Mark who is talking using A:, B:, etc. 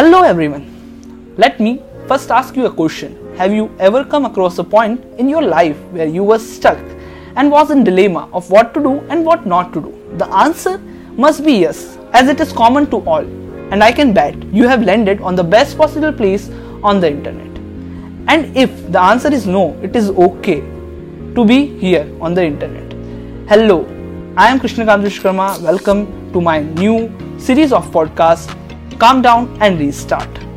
A: Hello everyone. Let me first ask you a question. Have you ever come across a point in your life where you were stuck and was in dilemma of what to do and what not to do? The answer must be yes, as it is common to all. And I can bet you have landed on the best possible place on the internet. And if the answer is no, it is okay to be here on the internet. Hello, I am Krishnakant Vishwakarma. Welcome to my new series of podcasts, Calm Down and Restart.